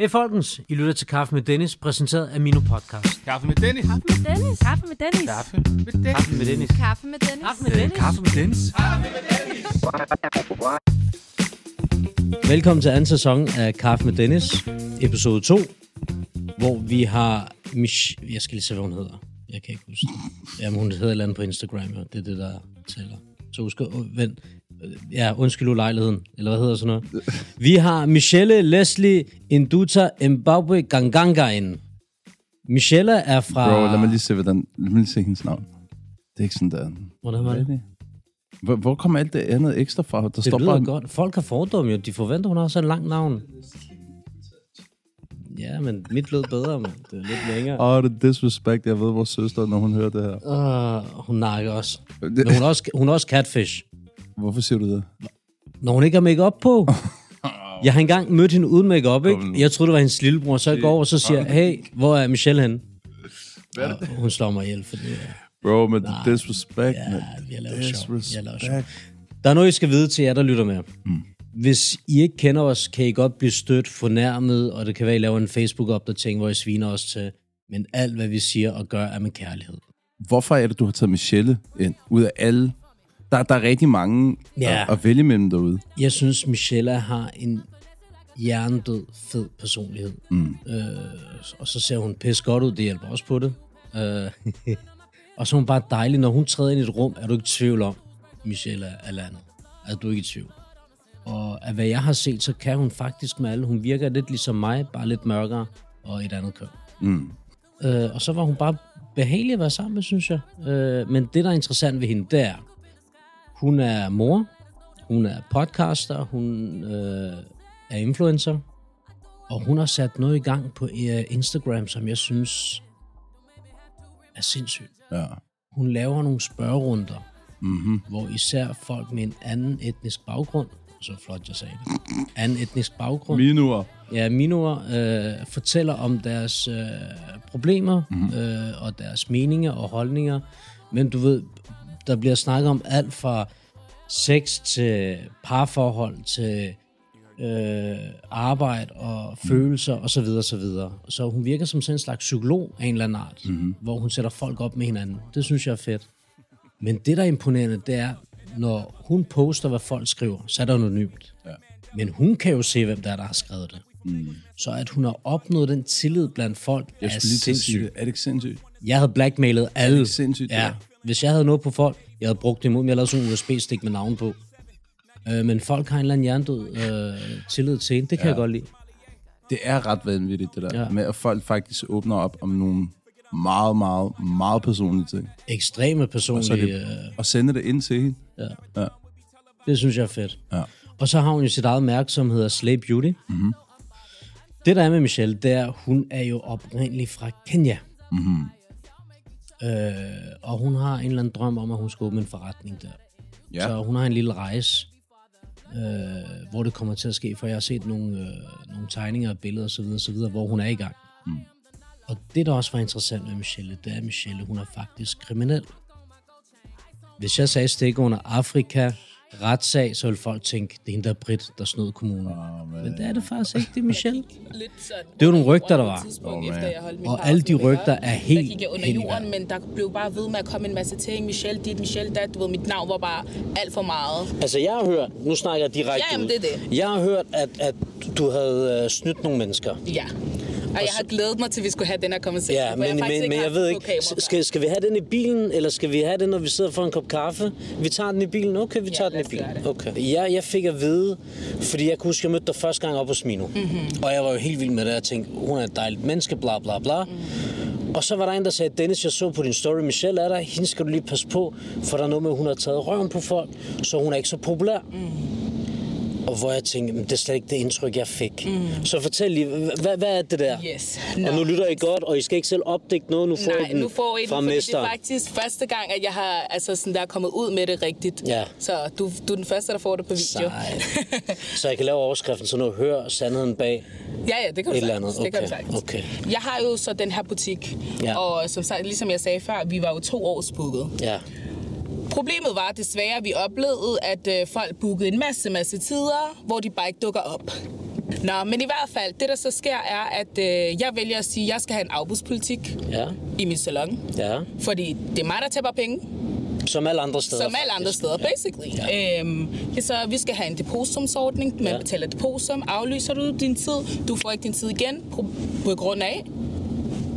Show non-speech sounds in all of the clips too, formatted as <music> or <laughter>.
Hey folkens, I lytter til Kaffe med Dennis, præsenteret af Mino Podcast. Kaffe med Dennis. Kaffe med Dennis. Kaffe med Dennis. Kaffe med Dennis. Kaffe med Dennis. Kaffe med Dennis. Kaffe med Dennis. Kaffe med Dennis. Velkommen til anden sæson af Kaffe med Dennis, episode 2, hvor vi har Mich... Jeg skal lige se, hvad hun hedder. Jeg kan ikke huske. Jamen, hun hedder et eller andet på Instagram, og det er det, der tæller. Så husk, oh, vent. Ja, undskyld ulejligheden, eller hvad hedder sådan noget. Vi har Michelle Leslie Induta Mbabwe Ganganga inde. Michelle er fra... Bro, lad mig lige se, hvordan, lad mig lige se hendes navn. Det er ikke sådan der. Hvordan var det? Hvor, hvor kommer alt det andet ekstra fra? Der Det står lyder bare... godt. Folk har fordomme jo. De forventer, hun har så en lang navn. Ja, men mit lød bedre, men det er lidt længere. Åh, oh, det er disrespect. Jeg ved, vores søster, når hun hører det her. Uh, hun nakker også. Men hun er også, hun er også catfish. Hvorfor siger du det? Når hun ikke har makeup på. <laughs> Jeg har engang mødt hende uden nu. ikke? Jeg troede, det var hendes lillebror. Så jeg går over og så siger, jeg, hey, hvor er Michelle henne? Hvad er Og hun slår mig ihjel, fordi Bro, men det er disrespect, ja, man. vi har lavet sjov. Vi har lavet sjov. Disrespect. Der er noget, I skal vide til jer, der lytter med. Mm. Hvis I ikke kender os, kan I godt blive stødt, fornærmet, og det kan være, I laver en Facebook-opdatering, hvor I sviner os til. Men alt, hvad vi siger og gør, er med kærlighed. Hvorfor er det, du har taget Michelle ind? Ud af alle... Der, der er rigtig mange Ja. at, at vælge mellem derude. Jeg synes, Michelle har en hjernedød, fed personlighed. Mm. Øh, og så ser hun pisse godt ud, det hjælper også på det. Øh, <laughs> og så er hun bare dejlig. Når hun træder ind i et rum, er du ikke i tvivl om, Michelle er- er landet. Er du ikke i tvivl. Og af hvad jeg har set, så kan hun faktisk med alle. Hun virker lidt ligesom mig, bare lidt mørkere og et andet køn. Mm. Øh, og så var hun bare behagelig at være sammen med, synes jeg. Øh, men det, der er interessant ved hende, det er, hun er mor, hun er podcaster, hun øh, er influencer, og hun har sat noget i gang på øh, Instagram, som jeg synes er sindssygt. Ja. Hun laver nogle spørgerunder, Mm-hmm. hvor især folk med en anden etnisk baggrund, så flot jeg sagde det, anden etnisk baggrund, Minuer. Ja, Minor øh, fortæller om deres øh, problemer mm. øh, og deres meninger og holdninger. Men du ved, der bliver snakket om alt fra sex til parforhold til øh, arbejde og følelser osv. Så, videre, så, hun virker som sådan en slags psykolog af en eller anden art, mm. hvor hun sætter folk op med hinanden. Det synes jeg er fedt. Men det, der er imponerende, det er, når hun poster, hvad folk skriver, så er der anonymt. Ja. Men hun kan jo se, hvem der er, der har skrevet det. Mm. Så at hun har opnået den tillid blandt folk, Jeg er sindssygt. det. Er det ikke sindssygt? Jeg havde blackmailet alle. det sindssygt, det Ja. der? Hvis jeg havde noget på folk, jeg havde brugt det imod dem. Jeg lavede sådan en USB-stik med navn på. Øh, men folk har en eller anden hjernedød øh, tillid til hende. Det kan ja. jeg godt lide. Det er ret vanvittigt, det der. Ja. Med at folk faktisk åbner op om nogle meget, meget, meget personlige ting. Ekstreme Og, så personlige... det, Øh, og sende det ind til hende. ja. Ja. Det synes jeg er fedt. Ja. Og så har hun jo sit eget mærke, som hedder Slay Beauty. Mm-hmm. Det, der er med Michelle, det er, hun er jo oprindelig fra Kenya. Mm-hmm. Øh, og hun har en eller anden drøm om, at hun skal åbne en forretning der. Ja. Så hun har en lille rejse, øh, hvor det kommer til at ske, for jeg har set nogle, øh, nogle tegninger og billeder osv., osv., hvor hun er i gang. Mm. Og det, der også var interessant med Michelle, det er, at Michelle, hun er faktisk kriminel. Hvis jeg sagde stik under Afrika, retssag, så vil folk tænke, det er hende der er Brit, der snød kommunen. Oh, Men det er det faktisk ikke, det er Michelle. lidt sådan. Det var nogle rygter, der var. Efter jeg holdt min Og alle de rygter er helt- Der gik jeg under jorden, men der blev bare ved med at komme en masse ting. Michelle dit, Michelle dat. Du ved, mit navn var bare alt for meget. Altså, jeg har hørt, nu snakker jeg direkte Ja, jamen, det er det. Jeg har hørt, at, at du havde øh, snydt nogle mennesker. Ja. Og jeg har glædet mig til, at vi skulle have den her konversation. Ja, men, jeg men, men jeg ved ikke, skal, skal vi have den i bilen, eller skal vi have den, når vi sidder for en kop kaffe? Vi tager den i bilen? Okay, vi Ja, tager den i bilen. Okay. Jeg, jeg fik at vide, fordi jeg kunne huske, jeg mødte dig første gang op hos Mino. Mhm. Mm-hmm. Og jeg var jo helt vild med det, jeg tænkte, hun er et dejligt menneske, bla bla bla. Mm. Og så var der en, der sagde, Dennis, jeg så på din story, Michelle er der, hende skal du lige passe på, for der er noget med, at hun har taget røven på folk, så hun er ikke så populær. Mm. Og hvor jeg tænkte, "Men det er slet ikke det indtryk, jeg fik. Mm. Så fortæl lige, hvad, hvad er det der? Yes. Og nu lytter I godt, og I skal ikke selv opdække noget, nu får I Nej, den nu får I den, fra det er faktisk første gang, at jeg har, altså sådan, der er kommet ud med det rigtigt. Ja. Så du, du er den første, der får det på video. Så jeg kan lave overskriften, så nu hører sandheden bag. Ja, ja, det kan du Et eller sagtens. andet. Det kan du Okay, sagtens. okay. Jeg har jo så den her butik, Ja. og som ligesom jeg sagde før, vi var jo to års booket. Ja. Problemet var desværre, at vi oplevede, at øh, folk bookede en masse, masse tider, hvor de bare ikke dukker op. Nå, men i hvert fald, det der så sker er, at øh, jeg vælger at sige, at jeg skal have en afbudspolitik Ja, i min salon. ja. Fordi det er mig, der taber penge, Som alle andre steder. som alle andre steder, basically. Ja. Øhm, så vi skal have en depositumsordning. Man Ja. betaler depositum, aflyser du din tid. Du får ikke din tid igen på, på grund af,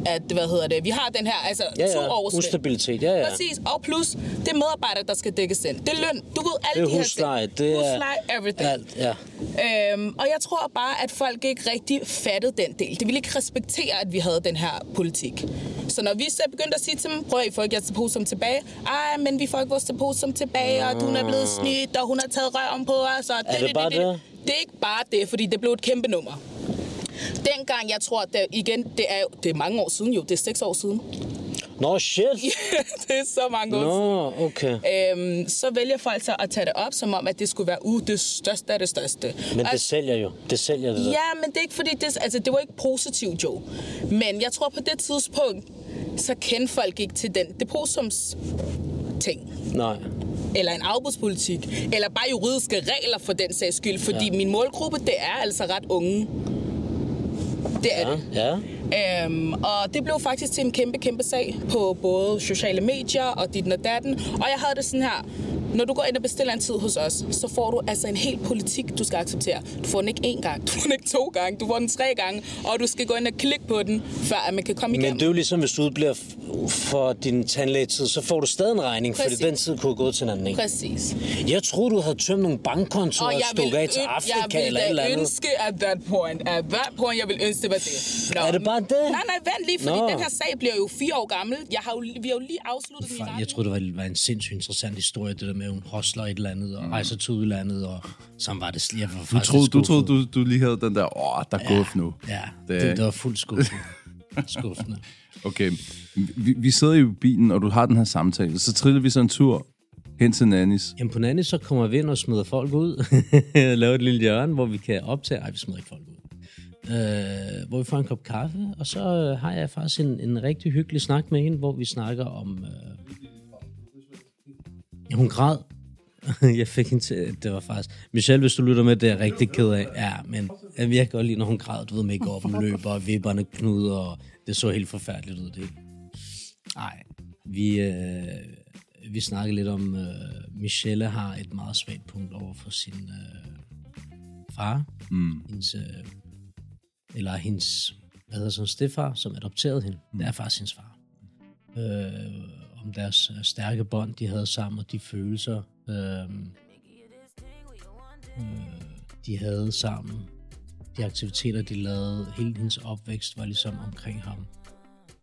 at, hvad hedder det, vi har den her, altså Ja, to ja. års Ustabilitet, ja, ja. Præcis, og plus, det er medarbejdere, der skal dækkes ind. Det er løn, du ved, alle Det er de her husleje, ting. det er husleje, everything. Alt, ja. Øhm, og jeg tror bare, at folk ikke rigtig fattede den del. De ville ikke respektere, at vi havde den her politik. Så når vi så begyndte at sige til dem, prøv at I får ikke jeres depositum tilbage. Ej, men vi får ikke vores depositum tilbage, og hun er blevet snydt, og hun har taget røven på os. Og Er det bare det? Det er ikke bare det, fordi det blev et kæmpe nummer. Dengang, jeg tror, det, igen, det er, det er mange år siden jo, det er seks år siden. Nå, shit. <laughs> det er så mange år. Nå, okay. Øhm, så vælger folk så at tage det op, som om, at det skulle være uh, det største af det største. Men det sælger jo. Det sælger det der. Ja, men det er ikke fordi, det, altså, det var ikke positivt jo. Men jeg tror på det tidspunkt, så kendte folk ikke til den deposums ting. Nej. Eller en afbudspolitik. Eller bare juridiske regler for den sags skyld. Fordi ja. min målgruppe, det er altså ret unge. Det er Ja, det. ja. Øhm, og det blev faktisk til en kæmpe, kæmpe sag på både sociale medier og dit og datten. Og jeg havde det sådan her. Når du går ind og bestiller en tid hos os, så får du altså en hel politik, du skal acceptere. Du får den ikke én gang, <laughs> du får den ikke to gange, du får den tre gange, og du skal gå ind og klikke på den, før at man kan komme igennem. Men det er jo ligesom, hvis du udbliver f- for din tandlægetid, så får du stadig en regning, fordi Præcis. den tid kunne gået til en anden, ikke? Præcis. Jeg troede, du havde tømt nogle bankkontoer og, og stukket af til Afrika jeg eller et eller andet. ønske at that point, at that point, jeg vil ønske, det var det. Nå, Er det bare det? Nej, nej, vent lige, fordi Nå. den her sag bliver jo fire år gammel. Jeg har jo, vi har jo lige afsluttet Fuck, retten. Jeg troede, det var, var en sindssygt interessant historie, det der med, at hun hostler et eller andet, og rejser til udlandet, og så var det sl- jeg var Du troede, du, troede du, du lige havde den der, åh, der er guf nu. Ja, Det- det, det var fuldt skuffende. <laughs> skuffende. Okay, vi, vi sidder i bilen, og du har den her samtale. Så triller vi så en tur hen til Nannis. Jamen på Nanny, så kommer vi ind og smider folk ud. <laughs> Laver et lille hjørne, hvor vi kan optage. Ej, vi smider ikke folk ud. Øh, hvor vi får en kop kaffe, og så øh, har jeg faktisk en, en rigtig hyggelig snak med hende, hvor vi snakker om... Øh, ja, hun græd. <laughs> jeg fik hende til... Det var faktisk... Michelle, hvis du lytter med, det er jeg rigtig ked af. Ja, men jeg vil godt lide, når hun græd. Du ved, make op løber, og vipperne knuder, og det så helt forfærdeligt ud, det. Nej, vi, øh, vi snakkede lidt om, øh, Michelle har et meget svagt punkt over for sin øh, far. Mm. Hendes, øh, eller hendes, hvad hedder sådan, stefar, som adopterede hende. Mm. Det er faktisk hendes far. Øh, om deres øh, stærke bånd, de havde sammen, og de følelser, øh, øh, de havde sammen. De aktiviteter, de lavede, hele hendes opvækst var ligesom omkring ham.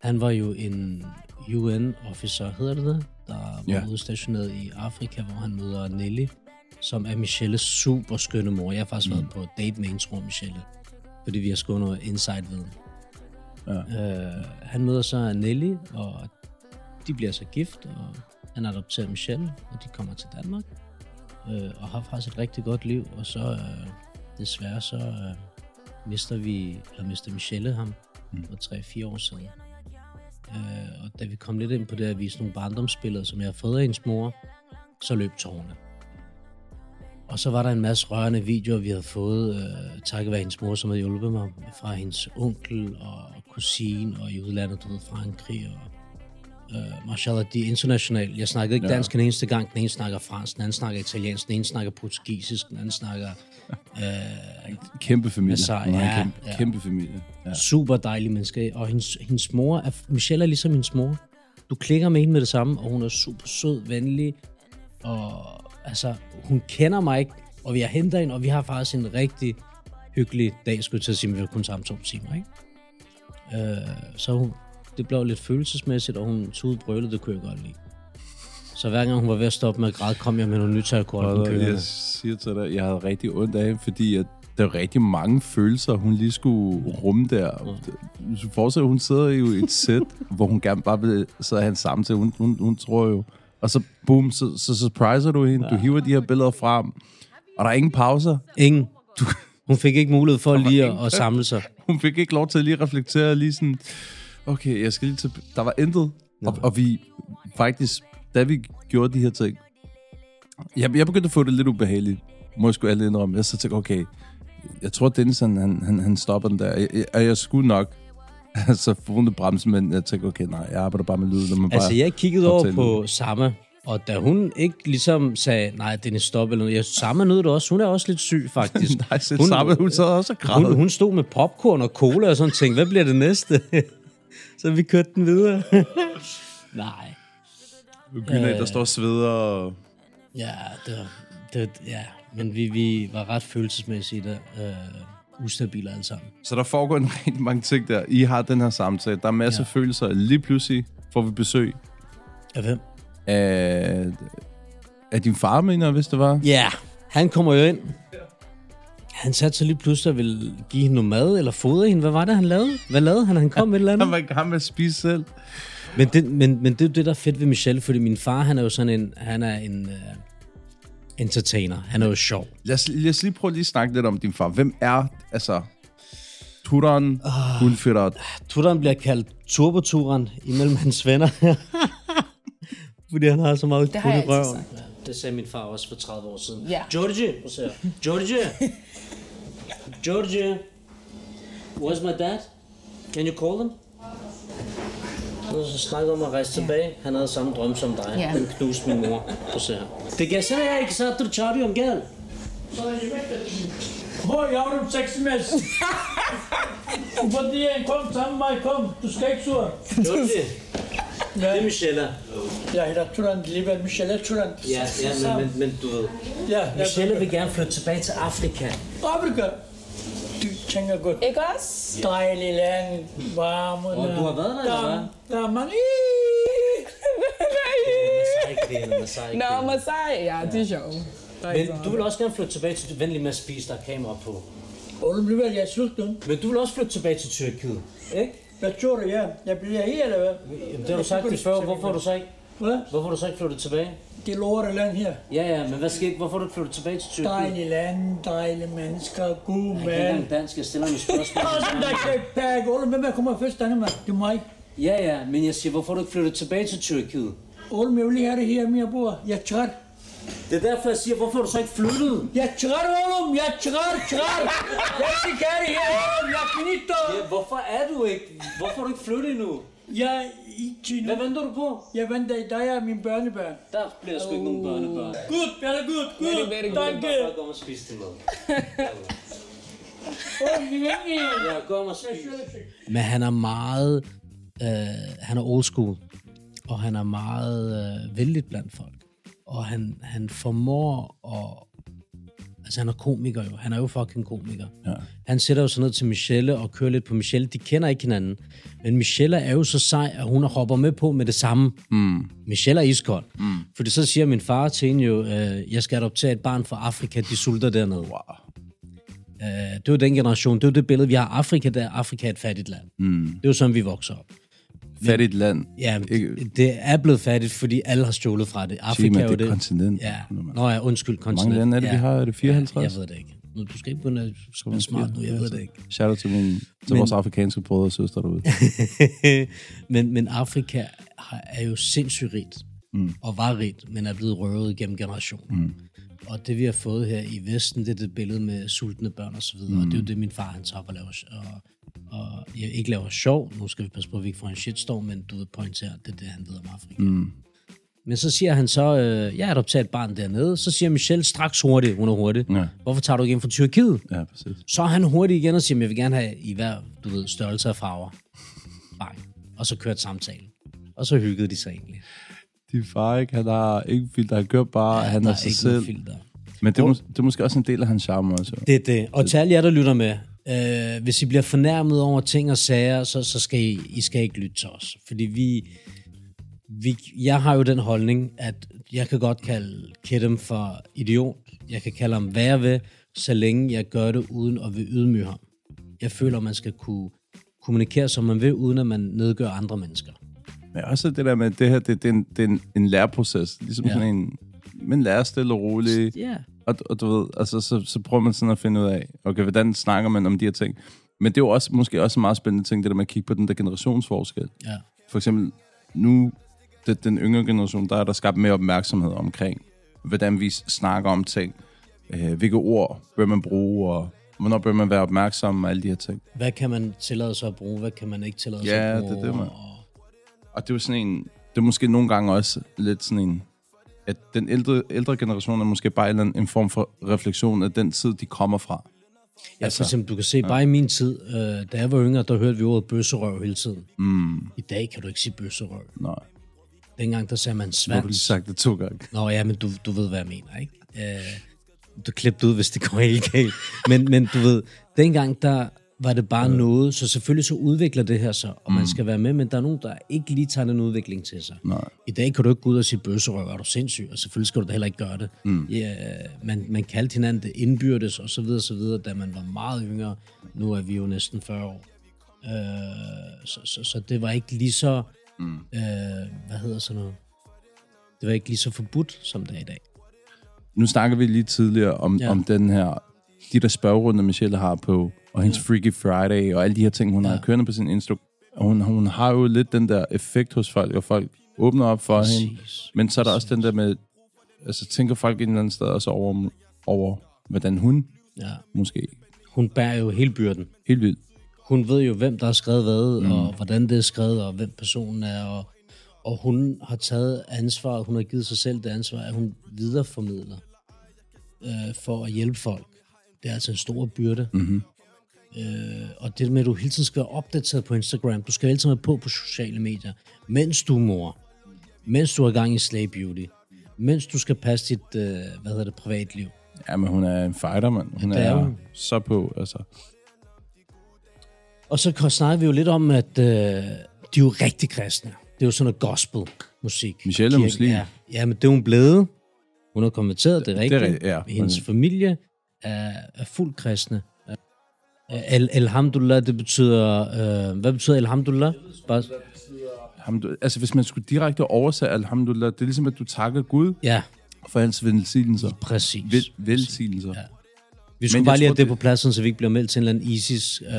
Han var jo en UN-officer, hedder det det? Der var ja. udstationeret i Afrika, hvor han møder Nelly, som er Michelles super skønne mor. Jeg har faktisk mm. været på date med hende, tror Michelle, fordi vi har skåret noget insight-viden. Ja. Øh, han møder så Nelly, og de bliver så gift, og han adopterer Michelle, og de kommer til Danmark, øh, og har faktisk et rigtig godt liv, og så øh, desværre så øh, mister vi, eller mister Michelle ham Mm. for 3-4 år siden. Øh, og da vi kom lidt ind på det at vise nogle barndomsbilleder, som jeg har fået af hendes mor, så løb tårne. Og så var der en masse rørende videoer, vi havde fået, øh, takket være hendes mor, som havde hjulpet mig, fra hendes onkel og kusine, og i udlandet, du ved, Frankrig og øh, mashallah, de er internationale. Jeg snakkede ikke Ja. dansk den eneste gang. Den ene snakker fransk, den anden snakker italiensk, den ene snakker portugisisk, den anden snakker øh, Kæmpe familie. En ja, kæmpe, ja. kæmpe familie. Ja. super dejlig menneske. Og hendes, hendes mor, er, Michelle er ligesom hendes mor. Du klikker med hende med det samme, og hun er super sød, venlig. Og altså, hun kender mig ikke, og vi har hentet hende, og vi har faktisk en rigtig hyggelig dag, skulle jeg til at sige, vi har kun sammen to timer, ikke? Øh, så hun, det blev lidt følelsesmæssigt, og hun tog brølet, det kunne jeg godt lide. Så hver gang hun var ved at stoppe med at græde, kom jeg med nogle nyt kørende. jeg siger til dig, jeg havde rigtig ondt af hende, fordi at der er rigtig mange følelser, hun lige skulle rumme der. Du forestiller, hun sidder jo i et sæt, <laughs> hvor hun gerne bare vil sidde og have en samtale. Hun, hun, hun tror jo... Og så boom, så, så surpriser du hende. Du hiver de her billeder frem, og der er ingen pauser. Ingen. Hun fik ikke mulighed for lige at, at samle sig. <laughs> Hun fik ikke lov til at lige reflektere lige sådan, okay, jeg skal lige til... Der var intet. Og, og vi faktisk, da vi gjorde de her ting, jeg, jeg begyndte at få det lidt ubehageligt. Må jeg sgu alle indrømme. Jeg så tænkte, okay, jeg tror, Dennis, han, han, han, han stopper den der. Jeg, jeg, jeg skulle nok <laughs> altså fundet bremsen, men jeg tænkte, okay, nej, jeg arbejder bare med lyd. Når man Altså, bare jeg kiggede over på Samme, og da hun ikke ligesom sagde, nej, er stop eller noget, jeg Samme nød det også. Hun er også lidt syg, faktisk. <laughs> Nej, hun, samme, hun sad også og græd. hun, hun stod med popcorn og cola og sådan tænkte, hvad bliver det næste? <laughs> så vi kørte den videre. <laughs> nej. Byen af, der står og sveder. Og... Ja, det var, det, var- ja. men vi, vi var ret følelsesmæssigt øh, ustabile alle sammen. Så der foregår en <laughs> rigtig mange ting der. I har den her samtale. Der er masser af følelser. Lige pludselig får vi besøg Af hvem? af, af din far, mener jeg, hvis det var. Ja, han kommer jo ind. Han satte sig lige pludselig og ville give hende noget mad, eller fodre hende. Hvad var det, han lavede? Hvad lavede han? Han kom med et eller andet. Han var i gang med at spise selv. Men det, men, men det er jo det, der er fedt ved Michelle, fordi min far, han er jo sådan en, han er en uh, entertainer. Han er jo sjov. Lad os, lad os lige prøve lige at snakke lidt om din far. Hvem er, altså, Turan, Ah. Guldfætter, Tutteren bliver kaldt turboturen imellem hans venner. <laughs> fordi han har så meget Det har jeg i røven. Ja, det sagde min far også for 30 år siden. Ja. Georgie, se her. Georgie. <laughs> Georgie. Where's my dad? Can you call them? Og så snakkede om at rejse tilbage. Han havde samme drøm som dig. Ja. Den knuste min mor. Prøv at se her. Det kan jeg ikke så, du tager det om gæld. Hvor jeg har dem seks med. Fordi han kom sammen med mig, kom. Du skal ikke sur. Georgie. Det er Michelle. Jeg hedder Turan, Liban Michelle Turan. Ja, ja men, men, men du ved. Ja, Michelle vil gerne flytte tilbage til Afrika. Afrika. Du tænker godt. Ikke også? Dejlig land, varme. Og du har været der, eller hvad? Der er man. Nå, Masai, ja, det er sjovt. Men du vil også gerne flytte tilbage til... Venlig med at spise, der er kamera på. Og bliver jeg sulten. Men du vil også flytte tilbage til Tyrkiet, ikke? Hvad tror du, ja? Jeg bliver her, eller hvad? Jamen, det har du sagt det før. Hvorfor du så ikke, Hvad? hvorfor har du så ikke flyttet tilbage? Det lorte land her. Ja, ja, men hvad skete? Hvorfor har du ikke flyttet tilbage til Tyrkiet? Dejlig land, dejlige mennesker, god Jeg kan ikke mand. engang dansk. Jeg stiller nogle spørgsmål. <laughs> Sådan der kan pakke. Ole, hvem er kommer først, Danmark? Det er mig. Ja, ja, men jeg siger, hvorfor har du ikke flyttet tilbage til Tyrkiet? Ole, jeg vil lige have det her, jeg bor. Jeg er træt. Det er derfor, jeg siger, hvorfor har du så ikke flyttet? Jeg er træt, Ole. Jeg er træt, træt. Jeg skal ikke have det her, Ole. Jeg er finito. Ja, hvorfor er du ikke? Hvorfor har du ikke flyttet endnu? Jeg er ikke Hvad nu. venter du på? Jeg venter i dig og mine børnebørn. Der bliver sgu ikke nogen børnebørn. Good, very good, good. very good. Danke. Bare gå og spise er. Ja, og spise. Men han er meget... Øh, han er old school. Og han er meget øh, vældig blandt folk. Og han, han formår at... Altså, han er komiker jo. Han er jo fucking komiker. Ja. Han sætter jo sig ned til Michelle og kører lidt på Michelle. De kender ikke hinanden. Men Michelle er jo så sej, at hun hopper med på med det samme. Mm. Michelle er iskold. Mm. Fordi så siger min far til hende jo, øh, jeg skal adoptere et barn fra Afrika, de sulter dernede. Wow. Øh, det er jo den generation, det er jo det billede, vi har af Afrika, der Afrika er et fattigt land. Mm. Det er jo sådan, vi vokser op. Fattigt land. Ja, Ikke- det er blevet fattigt, fordi alle har stjålet fra det. Afrika Sig er mig, jo det er kontinent. Ja. Nå ja, undskyld, kontinent. mange lande er det, ja. vi har? Er det 54? Ja, jeg ved det ikke. Nu, du skal ikke begynde at være smart nu, jeg ved det ikke. Shout out til, min, til Men- vores afrikanske brødre og søstre derude. <laughs> men, men Afrika er jo sindssygt rigt, mm. og var rigt, men er blevet røvet gennem generationer. Mm. Og det vi har fået her i Vesten, det er det billede med sultne børn og så videre. Mm. Og det er jo det, min far han tager op og laver. Og, og jeg ikke laver sjov. Nu skal vi passe på, at vi ikke får en shitstorm, men du ved, pointere, det er det, han ved om Afrika. Mm. Men så siger han så, øh, jeg adopterer et barn dernede. Så siger Michelle straks hurtigt, hun er hurtig. Ja. Hvorfor tager du ikke ind fra Tyrkiet? Ja, præcis. Så er han hurtig igen og siger, jeg vil gerne have i hver, du ved, størrelse af farver. Bang. Og så kørte samtalen. Og så hyggede de sig egentlig. Din far, ikke? Han har ikke filter. Han gør bare, ja, han der er sig ikke selv. filter. Men det er, det er måske også en del af hans charme også. Det er det. Og til alle jer, der lytter med, øh, hvis I bliver fornærmet over ting og sager, så, så skal I, I skal ikke lytte til os. Fordi vi, vi, jeg har jo den holdning, at jeg kan godt kalde Kedem for idiot. Jeg kan kalde ham hvad jeg vil, så længe jeg gør det uden at vil ydmyge ham. Jeg føler, man skal kunne kommunikere, som man vil, uden at man nedgør andre mennesker. Men også det der med, at det her, det, det, er, en, det er en, en læreproces. Ligesom Ja. sådan en, man lærer stille og roligt. Ja. Og, og du ved, altså, så, så prøver man sådan at finde ud af, okay, hvordan snakker man om de her ting? Men det er jo også, måske også en meget spændende ting, det der med at kigge på den der generationsforskel. Ja. For eksempel, nu, det, den yngre generation, der er der skabt mere opmærksomhed omkring, hvordan vi snakker om ting, øh, hvilke ord bør man bruge, og Hvornår bør man være opmærksom med alle de her ting? Hvad kan man tillade sig at bruge? Hvad kan man ikke tillade sig Ja, at det bruge? er det, man- Og, Og det er jo sådan en... Det er måske nogle gange også lidt sådan en... At den ældre, ældre generation er måske bare en, en form for refleksion af den tid, de kommer fra. ja, altså, for eksempel, du kan se, bare i min tid, øh, da jeg var yngre, der hørte vi ordet bøsserøv hele tiden. Mm, I dag kan du ikke sige bøsserøv. nej. Dengang, der sagde man Nu har du lige svans. sagt det to gange. Nå ja, men du, du ved, hvad jeg mener, ikke? Øh, du klipper ud, hvis det går helt galt. Men, men du ved, dengang, der var det bare noget, så selvfølgelig så udvikler det her sig, og man skal være med, men der er nogen, der ikke lige tager den udvikling til sig. Nej. I dag kan du ikke gå ud og sige bøsserøv, er du sindssyg, og selvfølgelig skal du da heller ikke gøre det. Mm. Ja, man, man kaldte hinanden det indbyrdes, og så videre, så videre, da man var meget yngre. Nu er vi jo næsten 40 år. Øh, så, så, så det var ikke lige så, mm. øh, hvad hedder sådan noget, det var ikke lige så forbudt, som det er i dag. Nu snakker vi lige tidligere om, ja. om den her... De der spørgerunder, Michelle har på, og hendes. Freaky Friday, og alle de her ting, hun ja. har kørende på sin Insta. Og hun, hun har jo lidt den der effekt hos folk, og folk åbner op for Præcis. hende. Men så er der også den der med... Altså, tænker folk et eller andet sted også over, over hvordan hun Ja. måske... Hun bærer jo hele byrden. Helt vildt. Hun ved jo, hvem der har skrevet hvad, mm. og hvordan det er skrevet, og hvem personen er, og, og hun har taget ansvar, hun har givet sig selv det ansvar, at hun videreformidler øh, for at hjælpe folk. Det er altså en stor byrde. Mm-hmm. Øh, og det med, at du hele tiden skal være opdateret på Instagram, du skal hele tiden være på på sociale medier, mens du er mor, mens du er i gang i Slay Beauty, mens du skal passe dit, øh, hvad hedder det, privatliv. Ja, men hun er en fighter, mand. Hun Ja, det er er, hun. så på, altså. Og så snakker vi jo lidt om, at øh, de er jo rigtig kristne. Det er jo sådan noget gospel-musik. Michelle er muslim. Ja, ja, men det er hun blevet. Hun har konverteret, det er rigtigt. rigtigt, ja. Hendes Men- familie er, er fuldt kristne. El, elhamdulillah, det betyder... Øh, hvad betyder elhamdulillah? Bare, Alhamdulillah. Altså, hvis man skulle direkte oversætte alhamdulillah, det er ligesom, at du takker Gud ja, for hans velsignelser. præcis. Vel, velsignelser. Ja. vi skulle bare lige have det det- på pladsen, så vi ikke bliver meldt til en eller anden ISIS... Øh,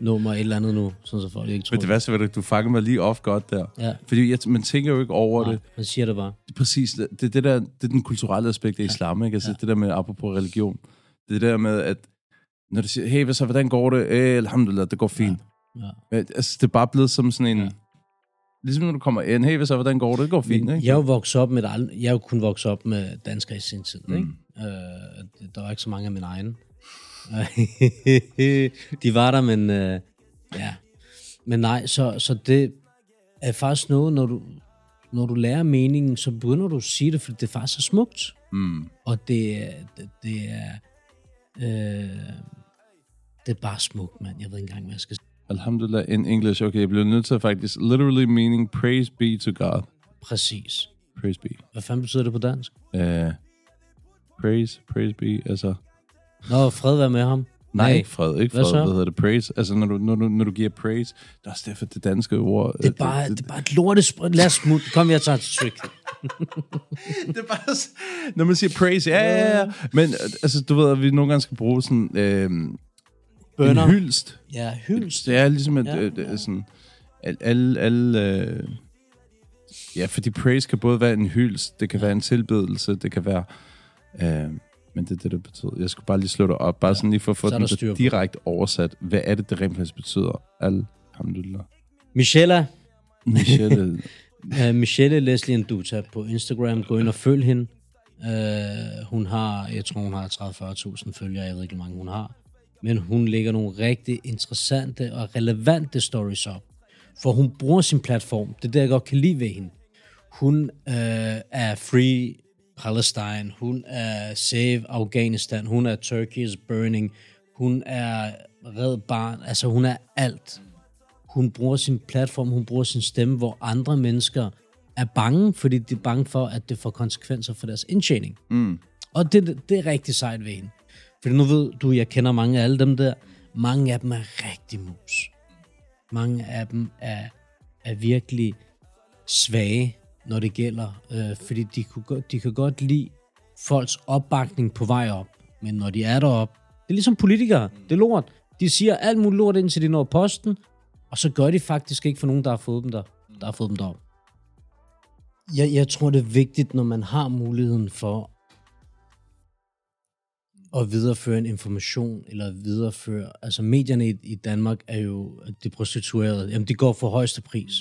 nummer et eller andet nu, sådan så folk ikke tror Men det værste var, at du fangede mig lige off godt der. Ja. Fordi jeg, man tænker jo ikke over Nej, det. man siger det bare. Præcis, det, det, der, det er den kulturelle aspekt af islam, ikke? Altså ja. det der med, apropos religion. Det der med, at når du siger, hey, hvad så, hvordan går det? Eh, alhamdulillah, det går fint. Ja. Ja. Altså, det er bare blevet som sådan en... Ja. Ligesom når du kommer ind, hey, hvad så, hvordan går det? Det går fint, ikke? Jeg er jo vokset op med, jeg er jo kun vokset op med danskere i sin tid, mm. ikke? Øh, der var ikke så mange af mine egne. <laughs> De var der, men øh, ja. Men nej, så, så det er faktisk noget, når du, når du lærer meningen, så begynder du at sige det, fordi det faktisk er smukt. Mm. Og det, det, det er... Øh, det er bare smukt, mand. Jeg ved ikke engang, hvad jeg skal sige. Alhamdulillah in English. Okay, jeg bliver nødt til faktisk... Literally meaning praise be to God. Præcis. Praise be. Hvad fanden betyder det på dansk? Uh, praise, praise be, altså... Nå, fred være med ham. Nej, ikke fred, ikke Hvad fred, så? hvad hedder det, praise. Altså, når du, når du, når du giver praise, der er derfor det danske ord. Det er bare, det, det er bare et lortesprøjt. Lad os smutte. Kom, jeg tager et trick. <laughs> det er bare, når man siger praise, ja, ja, ja. Men øh, altså, du ved, at vi nogle gange skal bruge sådan øh, Bønner. en hyldst. Ja, hyldst. Det er ligesom, at Ja. ja. øh, sådan, al- alle, alle øh, ja, fordi praise kan både være en hyldst, det kan ja. være en tilbedelse, det kan være, øh, men det er det, det betyder. Jeg skulle bare lige slå det op, bare ja. sådan lige for at få den så direkte oversat. Hvad er det, det rent faktisk betyder? Alhamdulillah. Michelle, Michelle, <laughs> uh, Michelle Leslie Nduta på Instagram. Gå ind og følg hende. Uh, hun har, jeg tror, hun har 30-40.000 følgere. Jeg ved ikke, hvor mange hun har. Men hun lægger nogle rigtig interessante og relevante stories op. For hun bruger sin platform. Det er det, jeg godt kan lide ved hende. Hun øh, er Free Palestine. Hun er Save Afghanistan. Hun er Turkey is Burning. Hun er Red Barn. Altså, hun er alt. hun bruger sin platform, hun bruger sin stemme, hvor andre mennesker er bange, fordi de er bange for, at det får konsekvenser for deres indtjening. mm, Og det, det er rigtig sejt ved hende. Fordi nu ved du, jeg kender mange af alle dem der. Mange af dem er rigtig mus. Mange af dem er, er virkelig svage, når det gælder. Øh, fordi de, kunne, de kan godt lide folks opbakning på vej op. Men når de er deroppe, det er ligesom politikere. Det er lort. De siger alt muligt lort, indtil de når posten. Og så gør de faktisk ikke for nogen, der har fået dem der. Der har fået dem derop. Jeg, jeg tror, det er vigtigt, når man har muligheden for at videreføre en information, eller videreføre... Altså, medierne i, i Danmark er jo de prostituerede. Jamen, de går for højeste pris.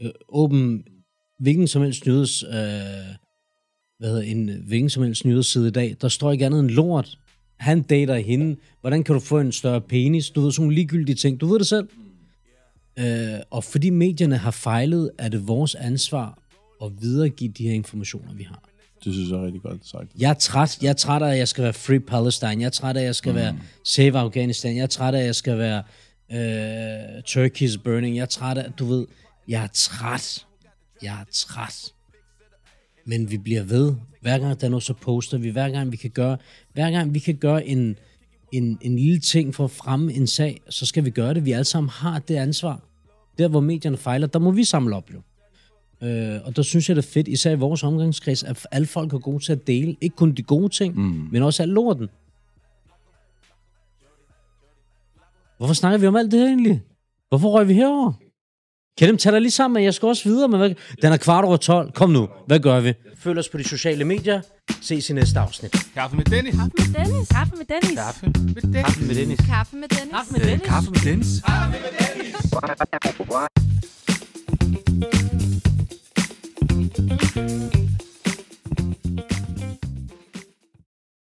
Øh, åben hvilken som helst nyheds... Øh, hvad hedder en hvilken som helst nyhedsside i dag, der står ikke andet end lort. Han dater hende. Hvordan kan du få en større penis? Du ved, sådan nogle ligegyldige ting. Du ved det selv. Øh, og fordi medierne har fejlet, er det vores ansvar at videregive de her informationer, vi har. Det synes jeg er rigtig godt sagt. Jeg er træt. Jeg er træt af, at jeg skal være Free Palestine. Jeg er træt af, at jeg skal mm. være Save Afghanistan. Jeg er træt af, at jeg skal være øh, Turkey's Burning. Jeg er træt af, du ved, jeg er træt. Jeg er træt. Men vi bliver ved. Hver gang der er noget, så poster vi. Hver gang vi kan gøre, hver gang vi kan gøre en, en, en lille ting for at fremme en sag, så skal vi gøre det. Vi alle sammen har det ansvar. Der, hvor medierne fejler, der må vi samle op jo. Øh, og der synes jeg, det er fedt, især i vores omgangskreds, at alle folk er gode til at dele. Ikke kun de gode ting, mm. men også alt lorten. Hvorfor snakker vi om alt det her egentlig? Hvorfor røg vi herover? Kan dem tage dig lige sammen, jeg skal også videre. Men hvad? Den er kvart over 12. Kom nu, hvad gør vi? Følg os på de sociale medier. Ses i næste afsnit. Kaffe med Dennis. Kaffe med Dennis. Kaffe med Dennis. Kaffe med Dennis. Kaffe med Dennis. Kaffe med Dennis. Kaffe med Dennis. Kaffe med Dennis. thank you